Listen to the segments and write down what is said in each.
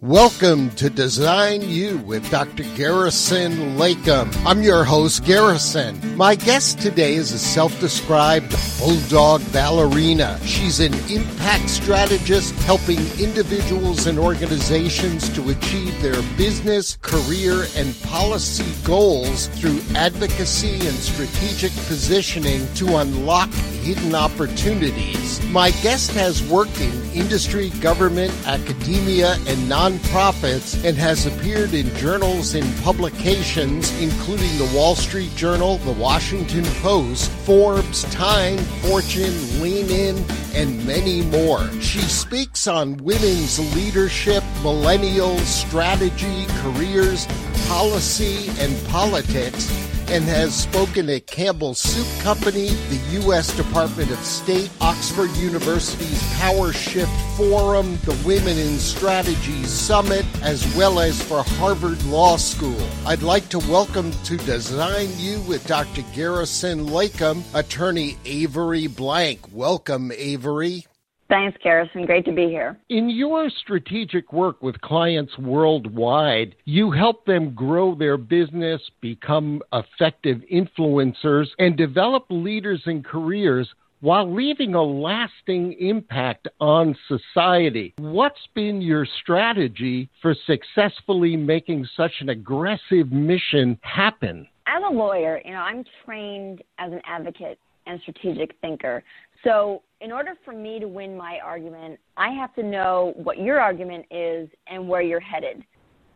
Welcome to Design You with Dr. Garrison Leykam. I'm your host, Garrison. My guest today is a self described bulldog ballerina. She's an impact strategist helping individuals and organizations to achieve their business, career, and policy goals through advocacy and strategic positioning to unlock hidden opportunities. My guest has worked in industry, government, academia, and nonprofits and has appeared in journals and publications including the Wall Street Journal, the Washington Post, Forbes, Time, Fortune, Lean In, and many more. She speaks on women's leadership, millennials, strategy, careers, policy, and politics and has spoken at Campbell Soup Company, the U.S. Department of State, Oxford University's Power Shift Forum, the Women in Strategy Summit, as well as for Harvard Law School. I'd like to welcome to Design You with Dr. Garrison Leykam, attorney Avery Blank. Welcome, Avery. Thanks, Garrison. Great to be here. In your strategic work with clients worldwide, you help them grow their business, become effective influencers, and develop leaders and careers while leaving a lasting impact on society. What's been your strategy for successfully making such an aggressive mission happen? As a lawyer, you know, I'm trained as an advocate and strategic thinker. So, in order for me to win my argument, I have to know what your argument is and where you're headed.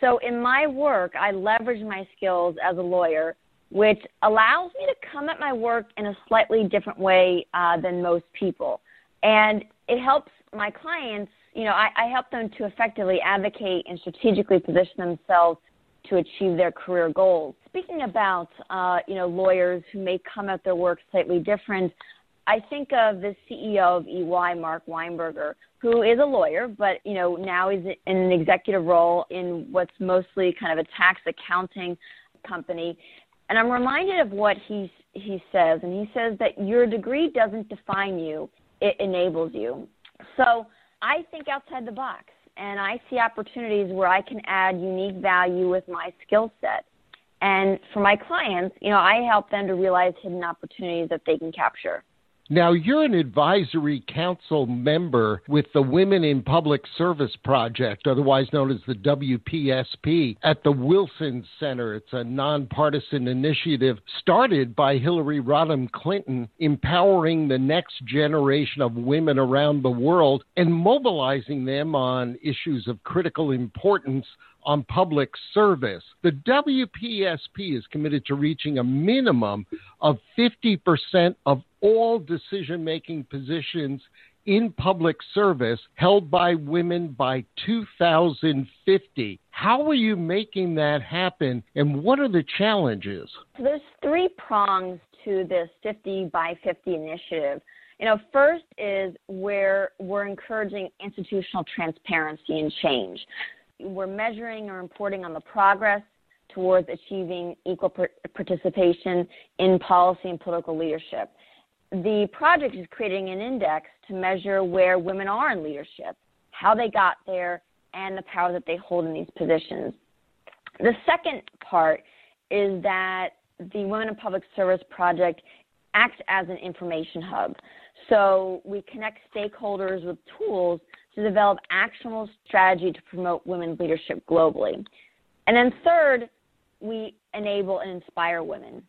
So, in my work, I leverage my skills as a lawyer, which allows me to come at my work in a slightly different way uh, than most people. And it helps my clients, you know, I, I help them to effectively advocate and strategically position themselves to achieve their career goals. Speaking about, uh, you know, lawyers who may come at their work slightly different, I think of the CEO of EY, Mark Weinberger, who is a lawyer, but you know now is in an executive role in what's mostly kind of a tax accounting company. And I'm reminded of what he he says, and he says that your degree doesn't define you; it enables you. So I think outside the box, and I see opportunities where I can add unique value with my skill set. And for my clients, you know, I help them to realize hidden opportunities that they can capture. Now, you're an advisory council member with the Women in Public Service Project, otherwise known as the WPSP, at the Wilson Center. It's a nonpartisan initiative started by Hillary Rodham Clinton, empowering the next generation of women around the world and mobilizing them on issues of critical importance on public service. The WPSP is committed to reaching a minimum of 50% of all decision making positions in public service held by women by 2050. How are you making that happen and what are the challenges? There's three prongs to this 50 by 50 initiative. You know, first is where we're encouraging institutional transparency and change we're measuring or reporting on the progress towards achieving equal participation in policy and political leadership. The project is creating an index to measure where women are in leadership, how they got there, and the power that they hold in these positions. The second part is that the Women in Public Service Project acts as an information hub. So we connect stakeholders with tools to develop actionable strategy to promote women's leadership globally. And then third, we enable and inspire women.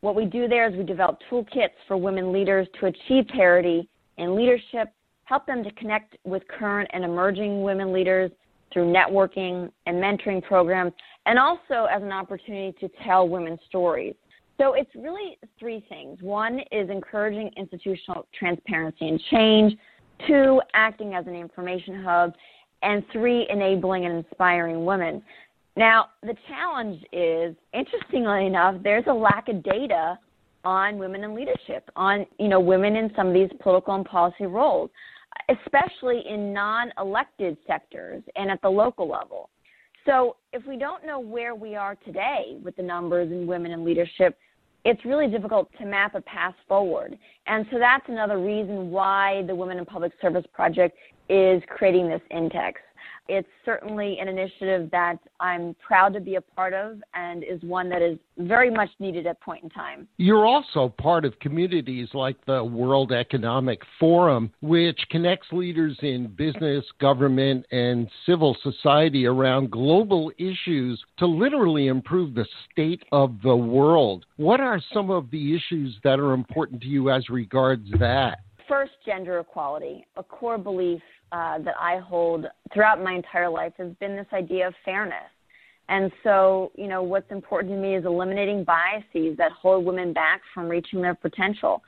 What we do there is we develop toolkits for women leaders to achieve parity in leadership, help them to connect with current and emerging women leaders through networking and mentoring programs, and also as an opportunity to tell women's stories. So it's really three things. One is encouraging institutional transparency and change, two, acting as an information hub, and three, enabling and inspiring women. Now, the challenge is, interestingly enough, there's a lack of data on women in leadership, on you know women in some of these political and policy roles, especially in non-elected sectors and at the local level. So, if we don't know where we are today with the numbers in women in leadership, it's really difficult to map a path forward. And so that's another reason why the Women in Public Service Project is creating this index. It's certainly an initiative that I'm proud to be a part of and is one that is very much needed at point in time. You're also part of communities like the World Economic Forum, which connects leaders in business, government, and civil society around global issues to literally improve the state of the world. What are some of the issues that are important to you as regards that? First, gender equality, a core belief uh, that I hold throughout my entire life has been this idea of fairness. And so, you know, what's important to me is eliminating biases that hold women back from reaching their potential.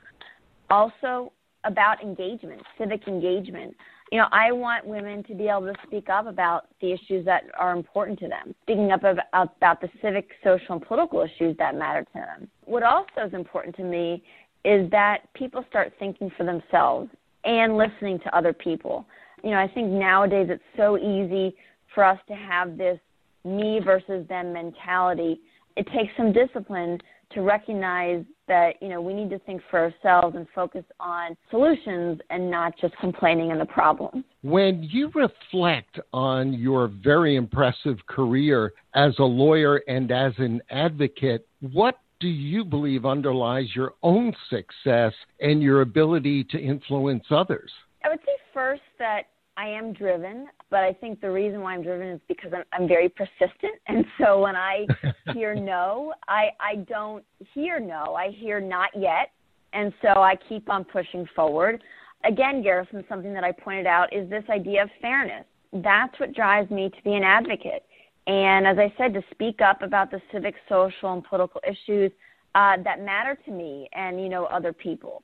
Also, about engagement, civic engagement. You know, I want women to be able to speak up about the issues that are important to them, speaking up about, the civic, social, and political issues that matter to them. What also is important to me is that people start thinking for themselves and listening to other people you know, I think nowadays it's so easy for us to have this me versus them mentality. It takes some discipline to recognize that, you know, we need to think for ourselves and focus on solutions and not just complaining and the problems. When you reflect on your very impressive career as a lawyer and as an advocate, what do you believe underlies your own success and your ability to influence others? I would say first that I am driven, but I think the reason why I'm driven is because I'm, I'm very persistent. And so when I hear no, I, I don't hear no. I hear not yet. And so I keep on pushing forward. Again, Garrison, something that I pointed out is this idea of fairness. That's what drives me to be an advocate. And as I said, to speak up about the civic, social, and political issues uh, that matter to me and, you know, other people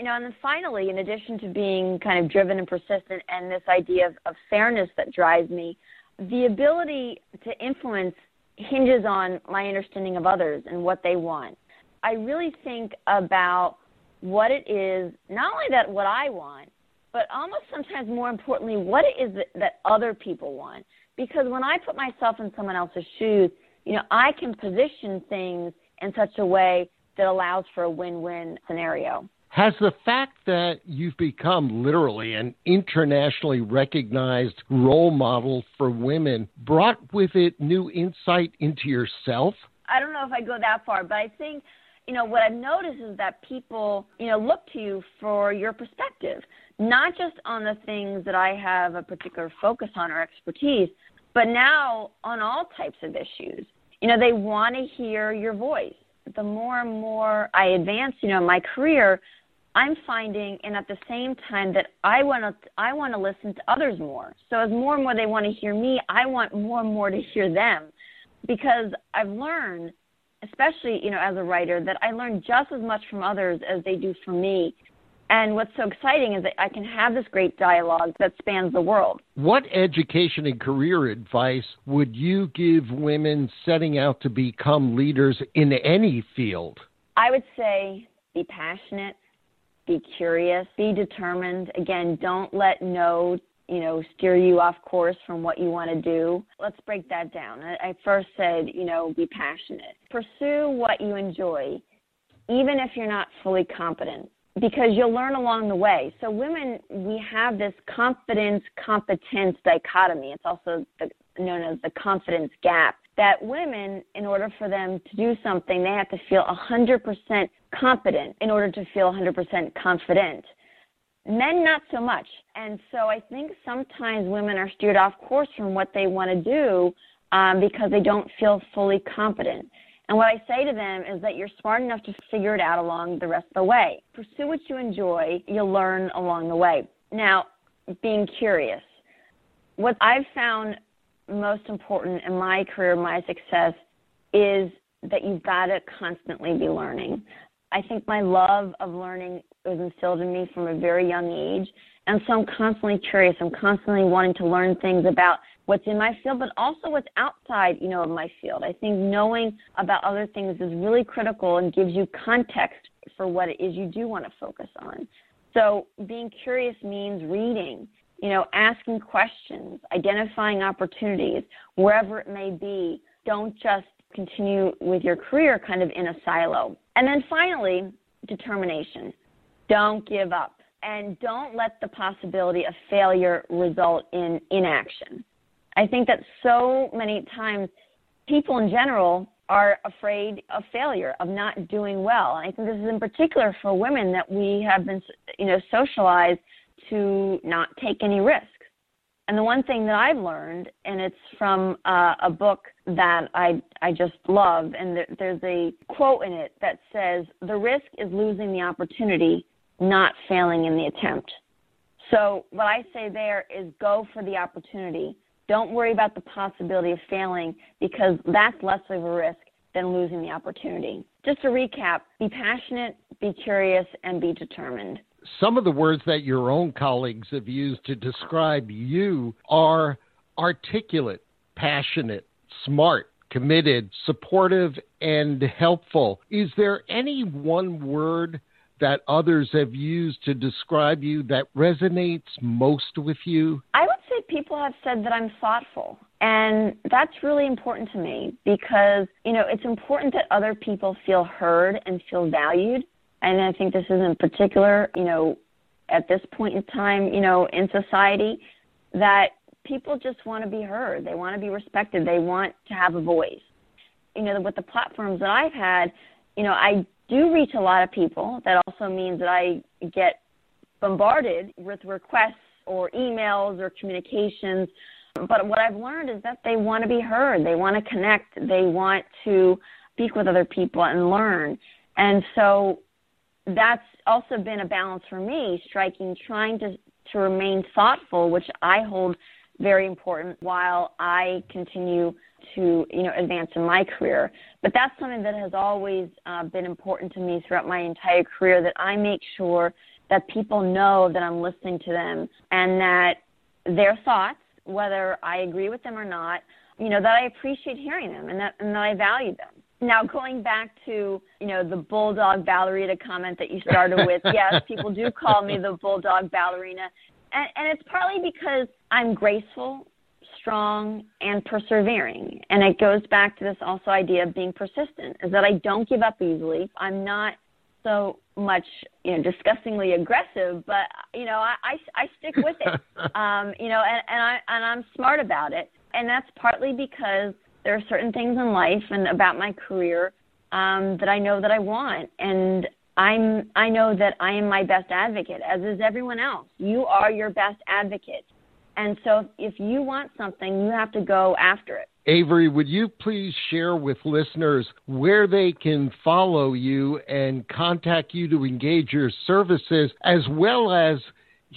you know, and then finally, in addition to being kind of driven and persistent and this idea of, of fairness that drives me, the ability to influence hinges on my understanding of others and what they want. I really think about what it is, not only that what I want, but almost sometimes more importantly, what it is that, that other people want. Because when I put myself in someone else's shoes, you know, I can position things in such a way that allows for a win-win scenario. Has the fact that you've become literally an internationally recognized role model for women brought with it new insight into yourself? I don't know if I go that far, but I think, you know, what I've noticed is that people, you know, look to you for your perspective, not just on the things that I have a particular focus on or expertise, but now on all types of issues. You know, they want to hear your voice. The more and more I advance, you know, my career, I'm finding, and at the same time, that I want to I want to listen to others more. So as more and more they want to hear me, I want more and more to hear them, because I've learned, especially you know as a writer, that I learn just as much from others as they do from me. And what's so exciting is that I can have this great dialogue that spans the world. What education and career advice would you give women setting out to become leaders in any field? I would say be passionate, be curious, be determined. Again, don't let no, you know, steer you off course from what you want to do. Let's break that down. I first said, you know, be passionate. Pursue what you enjoy, even if you're not fully competent, because you'll learn along the way. So, women, we have this confidence competence dichotomy. It's also the, known as the confidence gap that women, in order for them to do something, they have to feel 100% competent in order to feel 100% confident. Men, not so much. And so I think sometimes women are steered off course from what they want to do um, because they don't feel fully competent. And what I say to them is that you're smart enough to figure it out along the rest of the way. Pursue what you enjoy, you'll learn along the way. Now, being curious. What I've found most important in my career, my success, is that you've got to constantly be learning. I think my love of learning was instilled in me from a very young age, And so I'm constantly curious. I'm constantly wanting to learn things about what's in my field, but also what's outside, you know, of my field. I think knowing about other things is really critical and gives you context for what it is you do want to focus on. So being curious means reading, you know, asking questions, identifying opportunities, wherever it may be. Don't just continue with your career kind of in a silo. And then finally, determination. Don't give up. And don't let the possibility of failure result in inaction. I think that so many times people in general are afraid of failure, of not doing well. And I think this is in particular for women that we have been, you know, socialized to not take any risks. And the one thing that I've learned, and it's from uh, a book that I I just love, and there, there's a quote in it that says, "The risk is losing the opportunity, not failing in the attempt." So what I say there is go for the opportunity don't worry about the possibility of failing because that's less of a risk than losing the opportunity. Just to recap be passionate, be curious, and be determined. Some of the words that your own colleagues have used to describe you are articulate, passionate, smart, committed, supportive, and helpful. Is there any one word that others have used to describe you that resonates most with you? I would say people have said that I'm thoughtful. And that's really important to me because, you know, it's important that other people feel heard and feel valued. And I think this is in particular, you know, at this point in time, you know, in society, that people just want to be heard. They want to be respected. They want to have a voice. You know, with the platforms that I've had, you know, I do reach a lot of people. That also means that I get bombarded with requests or emails or communications. But what I've learned is that they want to be heard, they want to connect, they want to speak with other people and learn. And so that's also been a balance for me, striking, trying to, to remain thoughtful, which I hold very important while I continue to you know advance in my career. But that's something that has always uh, been important to me throughout my entire career. That I make sure that people know that I'm listening to them and that their thoughts, whether I agree with them or not, you know that I appreciate hearing them and that and that I value them. Now, going back to you know the bulldog ballerina comment that you started with, yes, people do call me the bulldog ballerina, and, and it's partly because I'm graceful strong and persevering. And it goes back to this also idea of being persistent, is that I don't give up easily. I'm not so much, you know, disgustingly aggressive, but you know, I I, I stick with it. um, you know, and, and I and I'm smart about it. And that's partly because there are certain things in life and about my career um, that I know that I want. And I'm I know that I am my best advocate, as is everyone else. You are your best advocate. And so if you want something, you have to go after it. Avery, would you please share with listeners where they can follow you and contact you to engage your services, as well as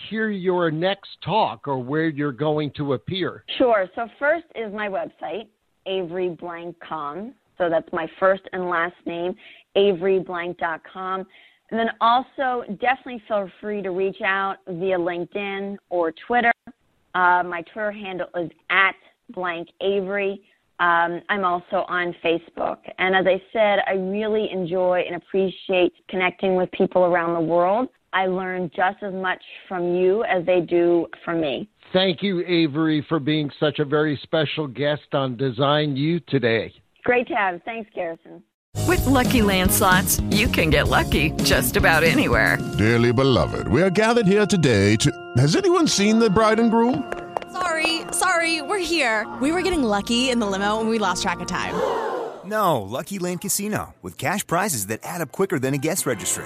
hear your next talk or where you're going to appear? Sure. So, first is my website, averyblank.com. So, that's my first and last name, averyblank.com. And then also, definitely feel free to reach out via LinkedIn or Twitter. Uh, my Twitter handle is at blank Avery. Um, I'm also on Facebook. And as I said, I really enjoy and appreciate connecting with people around the world. I learn just as much from you as they do from me. Thank you, Avery, for being such a very special guest on Design You today. Great to have. Thanks, Garrison. With lucky landslots, you can get lucky just about anywhere. Dearly beloved, we are gathered here today to. Has anyone seen the bride and groom? Sorry, sorry, we're here. We were getting lucky in the limo and we lost track of time. No, Lucky Land Casino, with cash prizes that add up quicker than a guest registry.